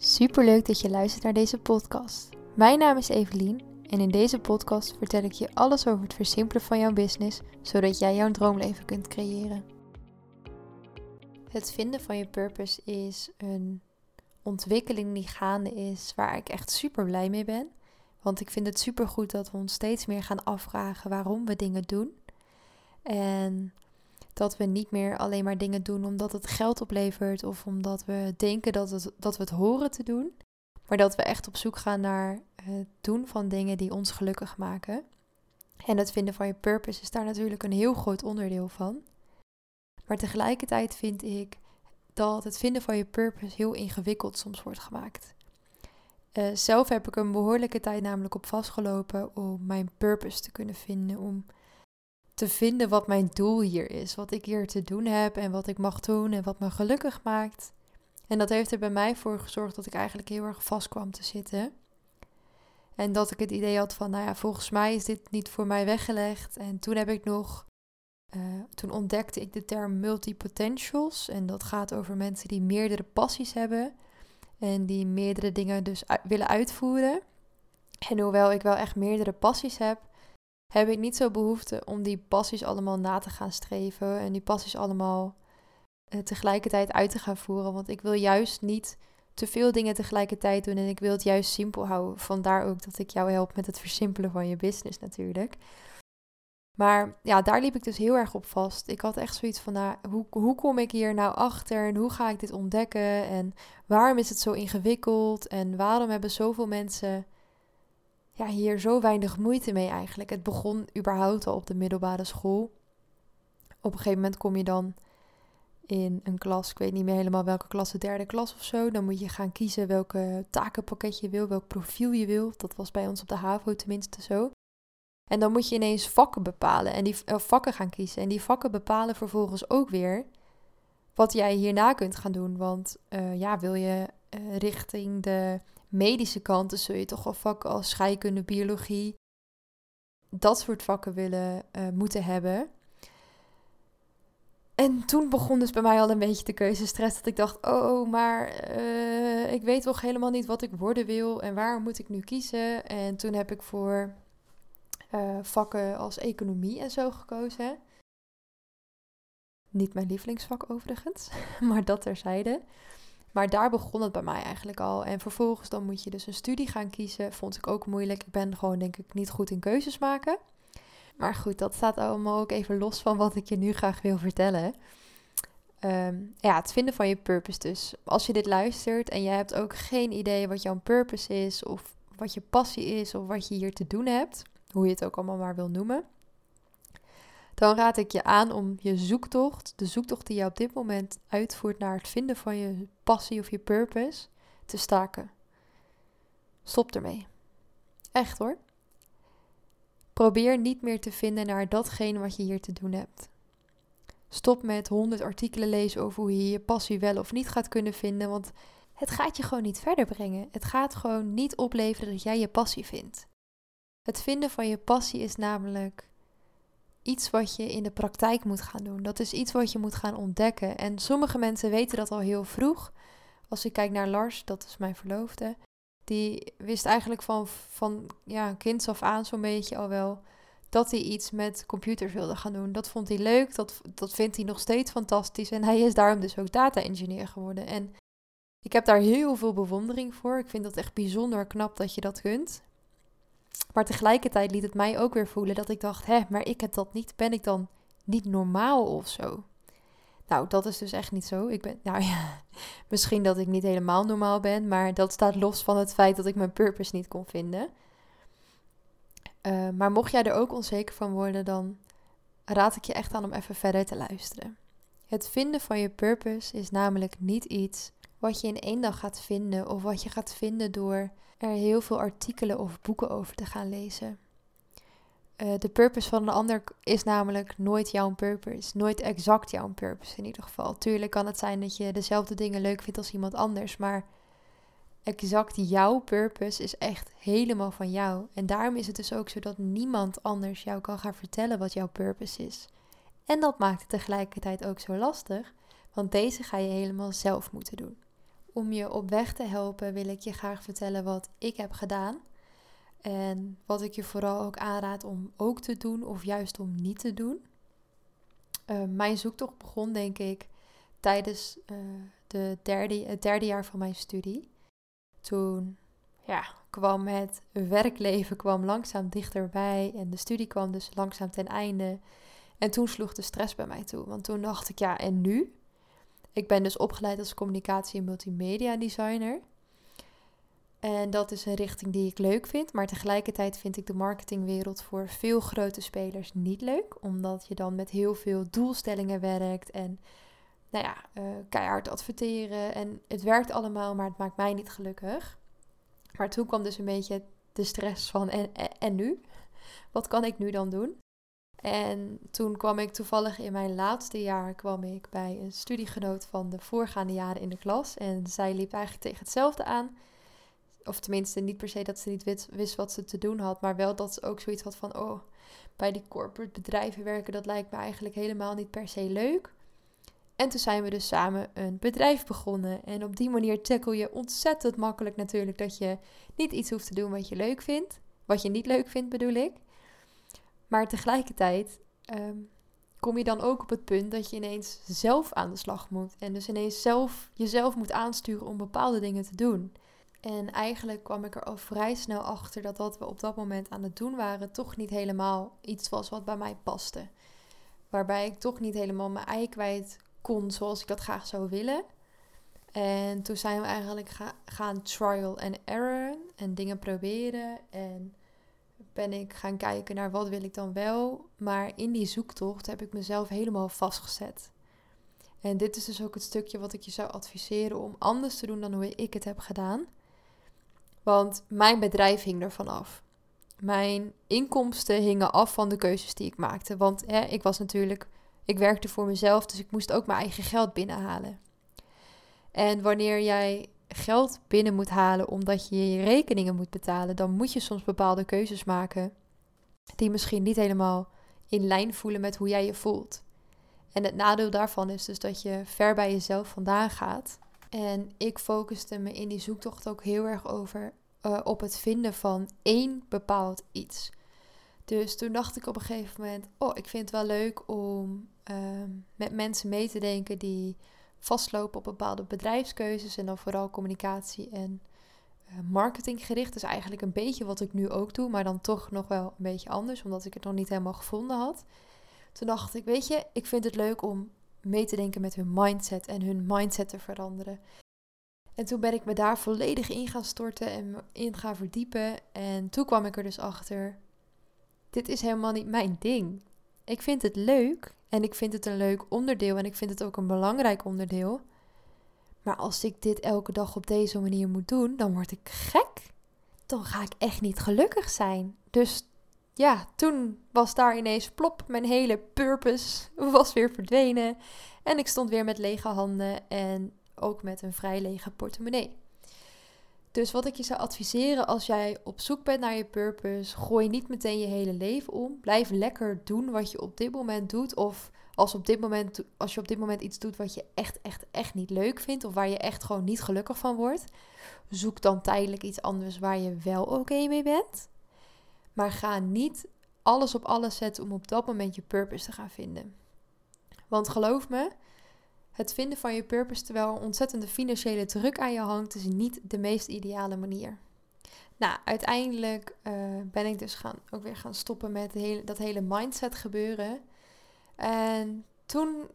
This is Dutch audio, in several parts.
Superleuk dat je luistert naar deze podcast. Mijn naam is Evelien en in deze podcast vertel ik je alles over het versimpelen van jouw business, zodat jij jouw droomleven kunt creëren. Het vinden van je purpose is een ontwikkeling die gaande is, waar ik echt super blij mee ben. Want ik vind het super goed dat we ons steeds meer gaan afvragen waarom we dingen doen. En dat we niet meer alleen maar dingen doen omdat het geld oplevert of omdat we denken dat, het, dat we het horen te doen. Maar dat we echt op zoek gaan naar het doen van dingen die ons gelukkig maken. En het vinden van je purpose is daar natuurlijk een heel groot onderdeel van. Maar tegelijkertijd vind ik dat het vinden van je purpose heel ingewikkeld soms wordt gemaakt. Uh, zelf heb ik een behoorlijke tijd namelijk op vastgelopen om mijn purpose te kunnen vinden. Om te vinden wat mijn doel hier is. Wat ik hier te doen heb en wat ik mag doen en wat me gelukkig maakt. En dat heeft er bij mij voor gezorgd dat ik eigenlijk heel erg vast kwam te zitten. En dat ik het idee had van, nou ja, volgens mij is dit niet voor mij weggelegd. En toen heb ik nog, uh, toen ontdekte ik de term multipotentials. En dat gaat over mensen die meerdere passies hebben. En die meerdere dingen dus willen uitvoeren. En hoewel ik wel echt meerdere passies heb, heb ik niet zo behoefte om die passies allemaal na te gaan streven en die passies allemaal uh, tegelijkertijd uit te gaan voeren. Want ik wil juist niet te veel dingen tegelijkertijd doen en ik wil het juist simpel houden. Vandaar ook dat ik jou help met het versimpelen van je business natuurlijk. Maar ja, daar liep ik dus heel erg op vast. Ik had echt zoiets van, nou, hoe, hoe kom ik hier nou achter en hoe ga ik dit ontdekken en waarom is het zo ingewikkeld en waarom hebben zoveel mensen ja, hier zo weinig moeite mee eigenlijk. Het begon überhaupt al op de middelbare school. Op een gegeven moment kom je dan in een klas, ik weet niet meer helemaal welke klas, de derde klas of zo. Dan moet je gaan kiezen welke takenpakket je wil, welk profiel je wil. Dat was bij ons op de HAVO tenminste zo. En dan moet je ineens vakken bepalen en die uh, vakken gaan kiezen. En die vakken bepalen vervolgens ook weer wat jij hierna kunt gaan doen. Want uh, ja, wil je uh, richting de medische kant, dus zul je toch wel vakken als scheikunde, biologie, dat soort vakken willen uh, moeten hebben. En toen begon dus bij mij al een beetje de keuzestress. Dat ik dacht, oh, maar uh, ik weet toch helemaal niet wat ik worden wil. En waar moet ik nu kiezen? En toen heb ik voor uh, vakken als economie en zo gekozen. Niet mijn lievelingsvak overigens, maar dat terzijde. Maar daar begon het bij mij eigenlijk al. En vervolgens dan moet je dus een studie gaan kiezen. Vond ik ook moeilijk. Ik ben gewoon denk ik niet goed in keuzes maken. Maar goed, dat staat allemaal ook even los van wat ik je nu graag wil vertellen. Um, ja, het vinden van je purpose dus. Als je dit luistert en jij hebt ook geen idee wat jouw purpose is... of wat je passie is of wat je hier te doen hebt... hoe je het ook allemaal maar wil noemen dan raad ik je aan om je zoektocht, de zoektocht die je op dit moment uitvoert naar het vinden van je passie of je purpose, te staken. Stop ermee. Echt hoor. Probeer niet meer te vinden naar datgene wat je hier te doen hebt. Stop met honderd artikelen lezen over hoe je je passie wel of niet gaat kunnen vinden, want het gaat je gewoon niet verder brengen. Het gaat gewoon niet opleveren dat jij je passie vindt. Het vinden van je passie is namelijk iets wat je in de praktijk moet gaan doen. Dat is iets wat je moet gaan ontdekken. En sommige mensen weten dat al heel vroeg. Als ik kijk naar Lars, dat is mijn verloofde. Die wist eigenlijk van, van ja, kinds af aan zo'n beetje al wel dat hij iets met computers wilde gaan doen. Dat vond hij leuk, dat, dat vindt hij nog steeds fantastisch. En hij is daarom dus ook data-engineer geworden. En ik heb daar heel veel bewondering voor. Ik vind dat echt bijzonder knap dat je dat kunt. Maar tegelijkertijd liet het mij ook weer voelen dat ik dacht: hè, maar ik heb dat niet. Ben ik dan niet normaal of zo? Nou, dat is dus echt niet zo. Ik ben, nou ja, misschien dat ik niet helemaal normaal ben, maar dat staat los van het feit dat ik mijn purpose niet kon vinden. Uh, maar mocht jij er ook onzeker van worden, dan raad ik je echt aan om even verder te luisteren. Het vinden van je purpose is namelijk niet iets wat je in één dag gaat vinden of wat je gaat vinden door er heel veel artikelen of boeken over te gaan lezen. Uh, de purpose van een ander is namelijk nooit jouw purpose. Nooit exact jouw purpose in ieder geval. Tuurlijk kan het zijn dat je dezelfde dingen leuk vindt als iemand anders, maar exact jouw purpose is echt helemaal van jou. En daarom is het dus ook zo dat niemand anders jou kan gaan vertellen wat jouw purpose is. En dat maakt het tegelijkertijd ook zo lastig, want deze ga je helemaal zelf moeten doen. Om je op weg te helpen, wil ik je graag vertellen wat ik heb gedaan. En wat ik je vooral ook aanraad om ook te doen of juist om niet te doen. Uh, mijn zoektocht begon, denk ik, tijdens uh, de het derde jaar van mijn studie. Toen ja, kwam het werkleven kwam langzaam dichterbij en de studie kwam dus langzaam ten einde. En toen sloeg de stress bij mij toe, want toen dacht ik, ja, en nu? Ik ben dus opgeleid als communicatie- en multimedia designer. En dat is een richting die ik leuk vind. Maar tegelijkertijd vind ik de marketingwereld voor veel grote spelers niet leuk. Omdat je dan met heel veel doelstellingen werkt. En nou ja, uh, keihard adverteren. En het werkt allemaal, maar het maakt mij niet gelukkig. Maar toen kwam dus een beetje de stress van en, en nu? Wat kan ik nu dan doen? En toen kwam ik toevallig in mijn laatste jaar kwam ik bij een studiegenoot van de voorgaande jaren in de klas. En zij liep eigenlijk tegen hetzelfde aan. Of tenminste, niet per se dat ze niet wist, wat ze te doen had, maar wel dat ze ook zoiets had van: oh, bij die corporate bedrijven werken, dat lijkt me eigenlijk helemaal niet per se leuk. En toen zijn we dus samen een bedrijf begonnen. En op die manier tackle je ontzettend makkelijk natuurlijk dat je niet iets hoeft te doen wat je leuk vindt. Wat je niet leuk vindt, bedoel ik. Maar tegelijkertijd ehm, kom je dan ook op het punt dat je ineens zelf aan de slag moet. En dus ineens zelf jezelf moet aansturen om bepaalde dingen te doen. En eigenlijk kwam ik er al vrij snel achter dat wat we op dat moment aan het doen waren, toch niet helemaal iets was wat bij mij paste. Waarbij ik toch niet helemaal mijn ei kwijt kon zoals ik dat graag zou willen. En toen zijn we eigenlijk gaan trial and error en dingen proberen. En ben ik gaan kijken naar wat wil ik dan wel. Maar in die zoektocht heb ik mezelf helemaal vastgezet. En dit is dus ook het stukje wat ik je zou adviseren om anders te doen dan hoe ik het heb gedaan. Want mijn bedrijf hing ervan af. Mijn inkomsten hingen af van de keuzes die ik maakte. Want ik was natuurlijk, ik werkte voor mezelf, dus ik moest ook mijn eigen geld binnenhalen. En wanneer jij geld binnen moet halen omdat je je rekeningen moet betalen, dan moet je soms bepaalde keuzes maken die misschien niet helemaal in lijn voelen met hoe jij je voelt. En het nadeel daarvan is dus dat je ver bij jezelf vandaan gaat. En ik focuste me in die zoektocht ook heel erg over uh, op het vinden van één bepaald iets. Dus toen dacht ik op een gegeven moment: Oh, ik vind het wel leuk om uh, met mensen mee te denken die vastlopen op bepaalde bedrijfskeuzes en dan vooral communicatie en uh, marketing gericht. Dus eigenlijk een beetje wat ik nu ook doe, maar dan toch nog wel een beetje anders, omdat ik het nog niet helemaal gevonden had. Toen dacht ik: Weet je, ik vind het leuk om mee te denken met hun mindset en hun mindset te veranderen. En toen ben ik me daar volledig in gaan storten en in gaan verdiepen. En toen kwam ik er dus achter: dit is helemaal niet mijn ding. Ik vind het leuk en ik vind het een leuk onderdeel en ik vind het ook een belangrijk onderdeel. Maar als ik dit elke dag op deze manier moet doen, dan word ik gek. Dan ga ik echt niet gelukkig zijn. Dus ja, toen was daar ineens plop, mijn hele purpose was weer verdwenen. En ik stond weer met lege handen en ook met een vrij lege portemonnee. Dus wat ik je zou adviseren als jij op zoek bent naar je purpose, gooi niet meteen je hele leven om. Blijf lekker doen wat je op dit moment doet. Of als, op dit moment, als je op dit moment iets doet wat je echt, echt, echt niet leuk vindt. Of waar je echt gewoon niet gelukkig van wordt. Zoek dan tijdelijk iets anders waar je wel oké mee bent. Maar ga niet alles op alles zetten om op dat moment je purpose te gaan vinden. Want geloof me, het vinden van je purpose terwijl er ontzettende financiële druk aan je hangt, is niet de meest ideale manier. Nou, uiteindelijk uh, ben ik dus gaan, ook weer gaan stoppen met hele, dat hele mindset gebeuren. En toen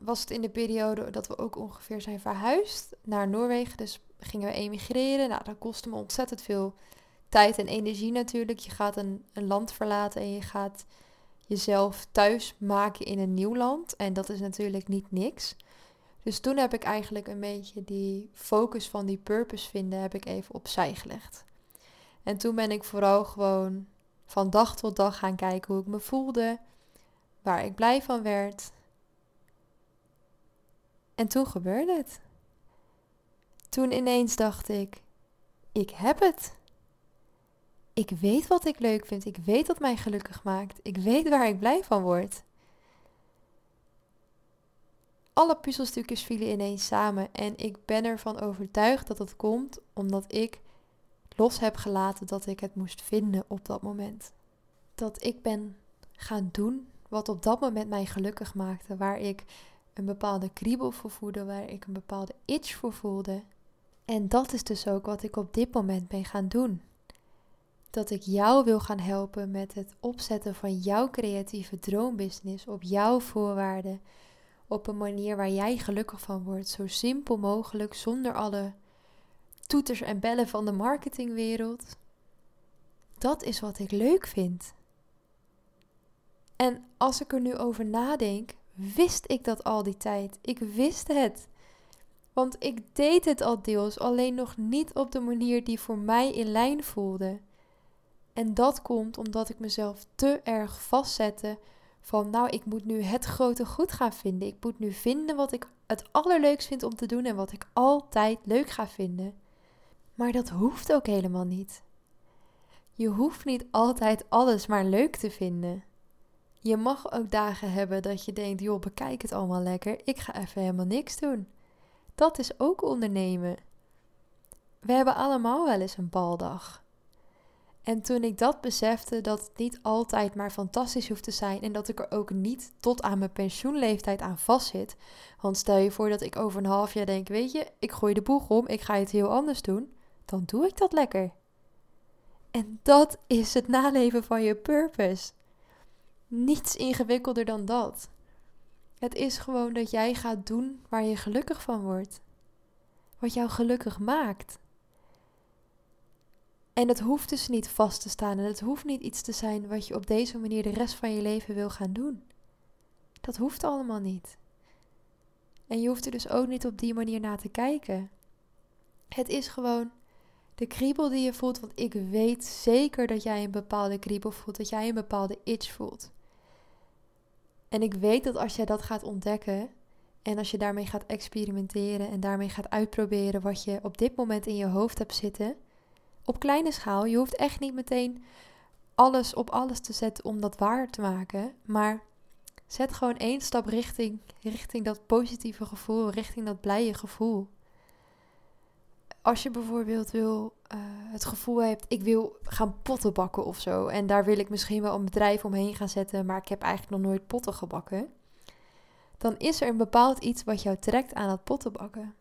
was het in de periode dat we ook ongeveer zijn verhuisd naar Noorwegen. Dus gingen we emigreren. Nou, dat kostte me ontzettend veel tijd en energie natuurlijk. Je gaat een, een land verlaten en je gaat jezelf thuis maken in een nieuw land. En dat is natuurlijk niet niks. Dus toen heb ik eigenlijk een beetje die focus van die purpose vinden, heb ik even opzij gelegd. En toen ben ik vooral gewoon van dag tot dag gaan kijken hoe ik me voelde, waar ik blij van werd. En toen gebeurde het. Toen ineens dacht ik, ik heb het. Ik weet wat ik leuk vind. Ik weet wat mij gelukkig maakt. Ik weet waar ik blij van word. alle puzzelstukjes vielen ineens samen. En ik ben ervan overtuigd dat het komt omdat ik los heb gelaten dat ik het moest vinden op dat moment. Dat ik ben gaan doen wat op dat moment mij gelukkig maakte. Waar ik een bepaalde kriebel voor voelde, waar ik een bepaalde itch voor voelde. En dat is dus ook wat ik op dit moment ben gaan doen. Dat ik jou wil gaan helpen met het opzetten van jouw creatieve droombusiness op jouw voorwaarden. Op een manier waar jij gelukkig van wordt. Zo simpel mogelijk, zonder alle toeters en bellen van de marketingwereld. Dat is wat ik leuk vind. En als ik er nu over nadenk, wist ik dat al die tijd. Ik wist het. Want ik deed het al deels, alleen nog niet op de manier die voor mij in lijn voelde. En dat komt omdat ik mezelf te erg vastzette van, nou, ik moet nu het grote goed gaan vinden. Ik moet nu vinden wat ik het allerleukst vind om te doen en wat ik altijd leuk ga vinden. Maar dat hoeft ook helemaal niet. Je hoeft niet altijd alles maar leuk te vinden. Je mag ook dagen hebben dat je denkt, joh, bekijk het allemaal lekker. Ik ga even helemaal niks doen. Dat is ook ondernemen. We hebben allemaal wel eens een baldag. En toen ik dat besefte, dat het niet altijd maar fantastisch hoeft te zijn en dat ik er ook niet tot aan mijn pensioenleeftijd aan vastzit. Want stel je voor dat ik over een half jaar denk, weet je, ik gooi de boeg om, ik ga het heel anders doen, dan doe ik dat lekker. En dat is het naleven van je purpose. Niets ingewikkelder dan dat. Het is gewoon dat jij gaat doen waar je gelukkig van wordt. Wat jou gelukkig maakt. En het hoeft dus niet vast te staan en het hoeft niet iets te zijn wat je op deze manier de rest van je leven wil gaan doen. Dat hoeft allemaal niet. En je hoeft er dus ook niet op die manier naar te kijken. Het is gewoon de kriebel die je voelt, want ik weet zeker dat jij een bepaalde kriebel voelt, dat jij een bepaalde itch voelt. En ik weet dat als jij dat gaat ontdekken en als je daarmee gaat experimenteren en daarmee gaat uitproberen wat je op dit moment in je hoofd hebt zitten, op kleine schaal, je hoeft echt niet meteen alles op alles te zetten om dat waar te maken, maar zet gewoon één stap richting, richting dat positieve gevoel, richting dat blije gevoel. Als je bijvoorbeeld wil, uh, het gevoel hebt, ik wil gaan potten bakken of zo. En daar wil ik misschien wel een bedrijf omheen gaan zetten, maar ik heb eigenlijk nog nooit potten gebakken. Dan is er een bepaald iets wat jou trekt aan het pottenbakken.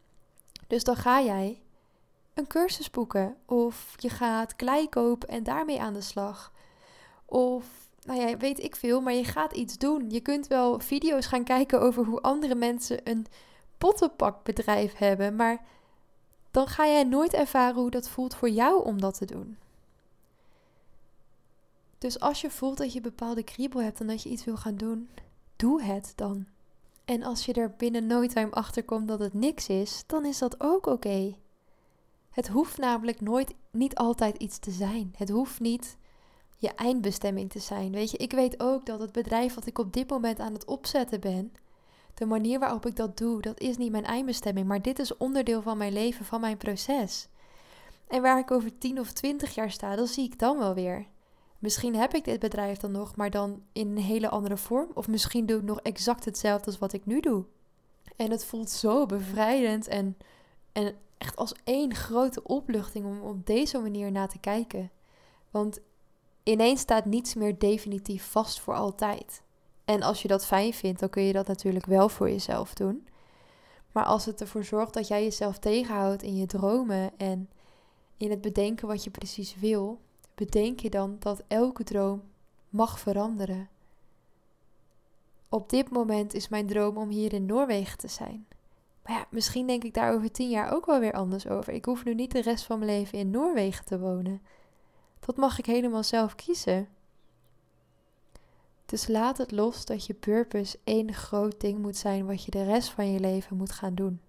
Dus dan ga jij een cursus boeken. Of je gaat klei kopen en daarmee aan de slag. Of, nou ja, weet ik veel, maar je gaat iets doen. Je kunt wel video's gaan kijken over hoe andere mensen een pottenpakbedrijf hebben. Maar dan ga jij nooit ervaren hoe dat voelt voor jou om dat te doen. Dus als je voelt dat je bepaalde kriebel hebt en dat je iets wil gaan doen, doe het dan. En als je er binnen no time achter komt dat het niks is, dan is dat ook oké. Het hoeft namelijk nooit, niet altijd iets te zijn. Het hoeft niet je eindbestemming te zijn. Weet je, ik weet ook dat het bedrijf wat ik op dit moment aan het opzetten ben, de manier waarop ik dat doe, dat is niet mijn eindbestemming, maar dit is onderdeel van mijn leven, van mijn proces. En waar ik over 10 of 20 jaar sta, dat zie ik dan wel weer. Misschien heb ik dit bedrijf dan nog, maar dan in een hele andere vorm. Of misschien doe ik nog exact hetzelfde als wat ik nu doe. En het voelt zo bevrijdend en, en echt als één grote opluchting om op deze manier naar te kijken. Want ineens staat niets meer definitief vast voor altijd. En als je dat fijn vindt, dan kun je dat natuurlijk wel voor jezelf doen. Maar als het ervoor zorgt dat jij jezelf tegenhoudt in je dromen en in het bedenken wat je precies wil, bedenk je dan dat elke droom mag veranderen. Op dit moment is mijn droom om hier in Noorwegen te zijn. Maar ja, misschien denk ik daar over tien jaar ook wel weer anders over. Ik hoef nu niet de rest van mijn leven in Noorwegen te wonen. Dat mag ik helemaal zelf kiezen. Dus laat het los dat je purpose één groot ding moet zijn wat je de rest van je leven moet gaan doen.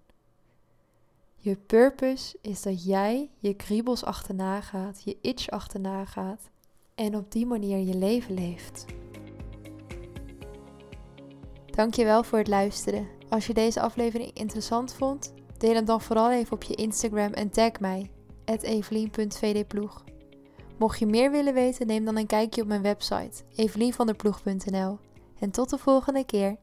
Je purpose is dat jij je kriebels achterna gaat, je itch achterna gaat en op die manier je leven leeft. Dankjewel voor het luisteren. Als je deze aflevering interessant vond, deel hem dan vooral even op je Instagram en tag mij, evelien.vdploeg. Mocht je meer willen weten, neem dan een kijkje op mijn website, evelienvanderploeg.nl. En tot de volgende keer.